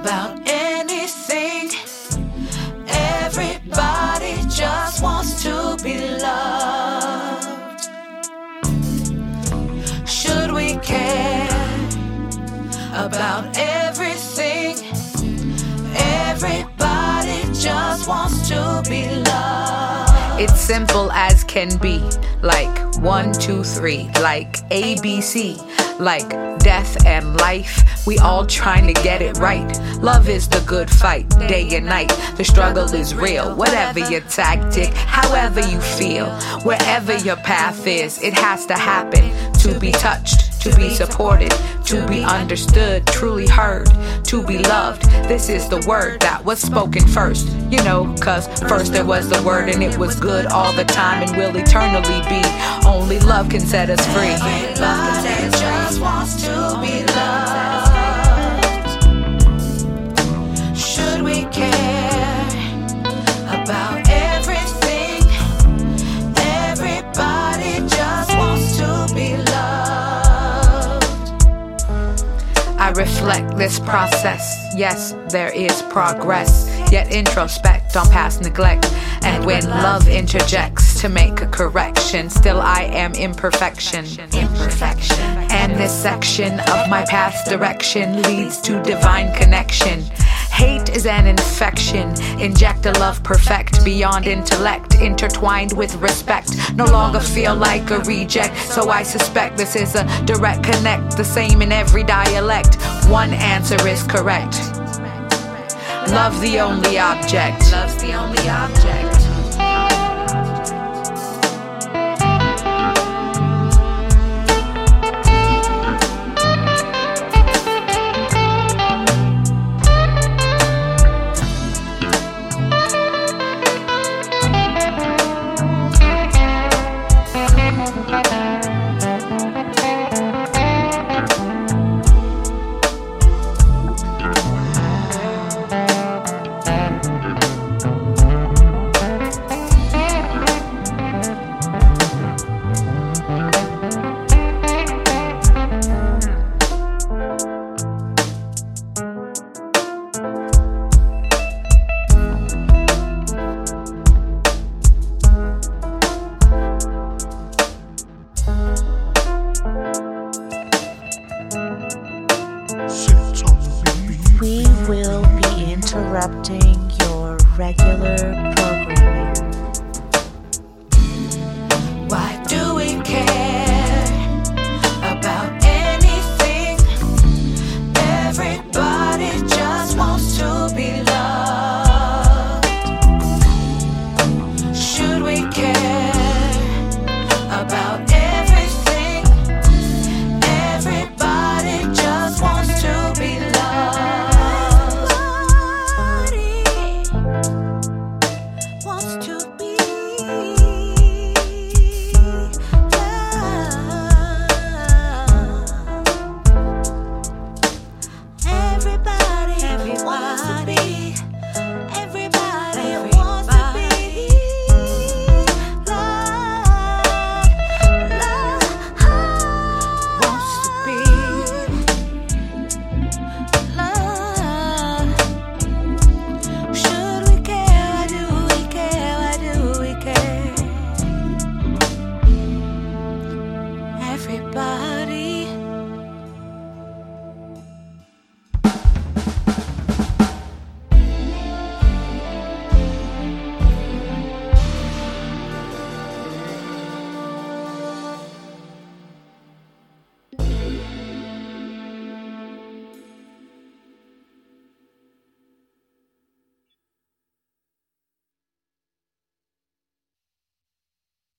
about anything. Everybody just wants to be loved. Should we care about everything? Everybody just wants to be loved. It's simple as can be. Like one, two, three. Like ABC. Like death and life. We all trying to get it right. Love is the good fight, day and night. The struggle is real. Whatever your tactic, however you feel, wherever your path is, it has to happen to be touched, to be supported, to be understood, truly heard, to be loved. This is the word that was spoken first, you know, cause first there was the word and it was good all the time and will eternally be. Only love can set us free. Everybody just wants to be loved. Reflect this process. Yes, there is progress, yet introspect on past neglect. And when love interjects to make a correction, still I am imperfection. Imperfection. And this section of my path's direction leads to divine connection. Hate is an infection. Inject a love perfect beyond intellect, intertwined with respect. No longer feel like a reject, so I suspect this is a direct connect, the same in every dialect. One answer is correct. Love the only object. Love's the only object. interrupting your regular 对吧？